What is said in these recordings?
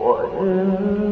وإن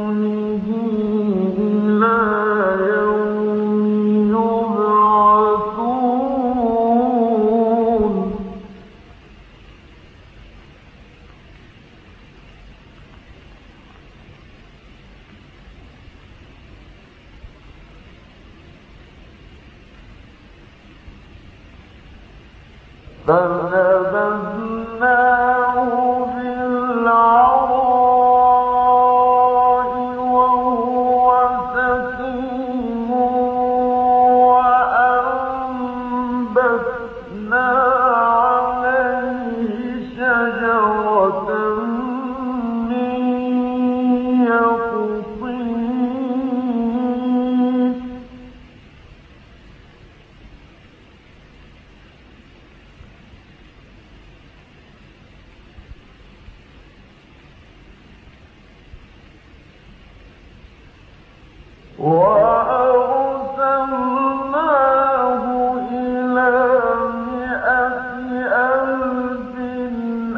فنبذناه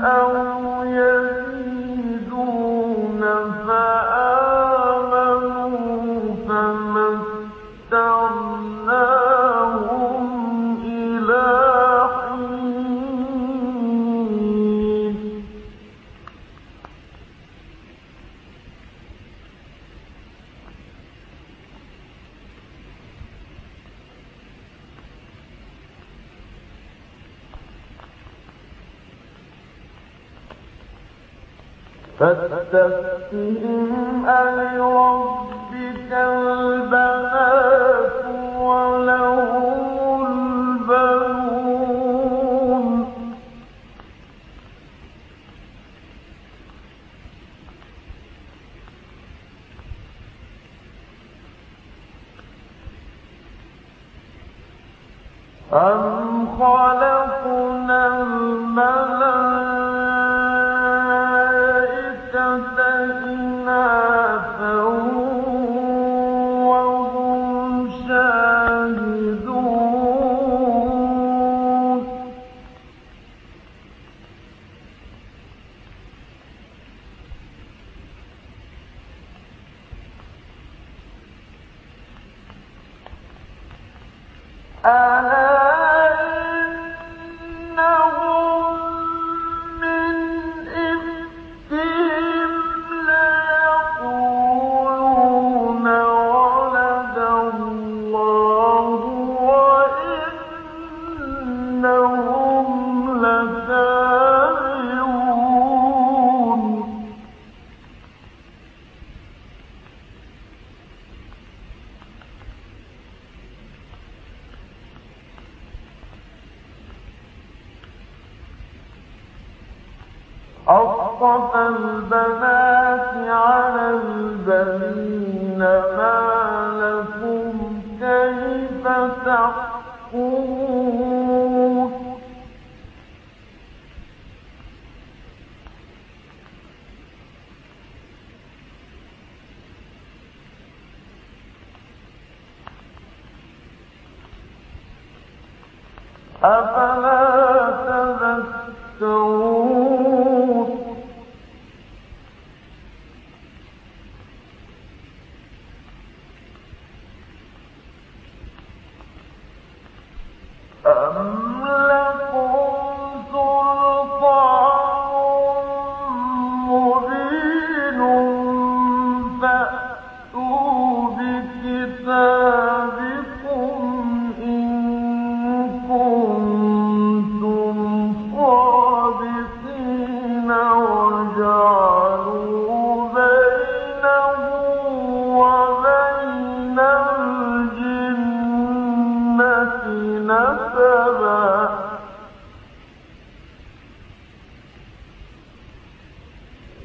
أو فاستفتهم ألربك البنات أَلَا البنات على ما لكم كيف تحكمون؟ أفلا تذكرون؟ نسبا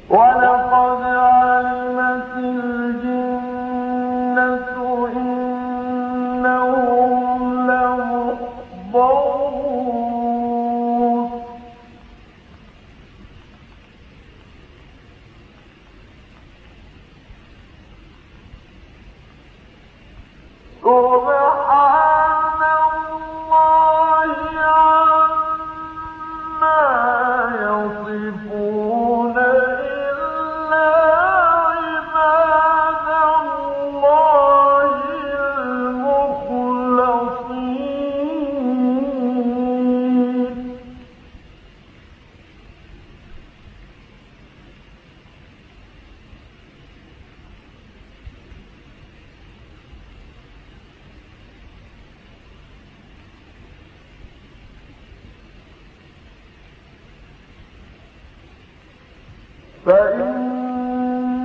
ولقد علمت الجنة إنهم لمحضرون. Oh, فإنكم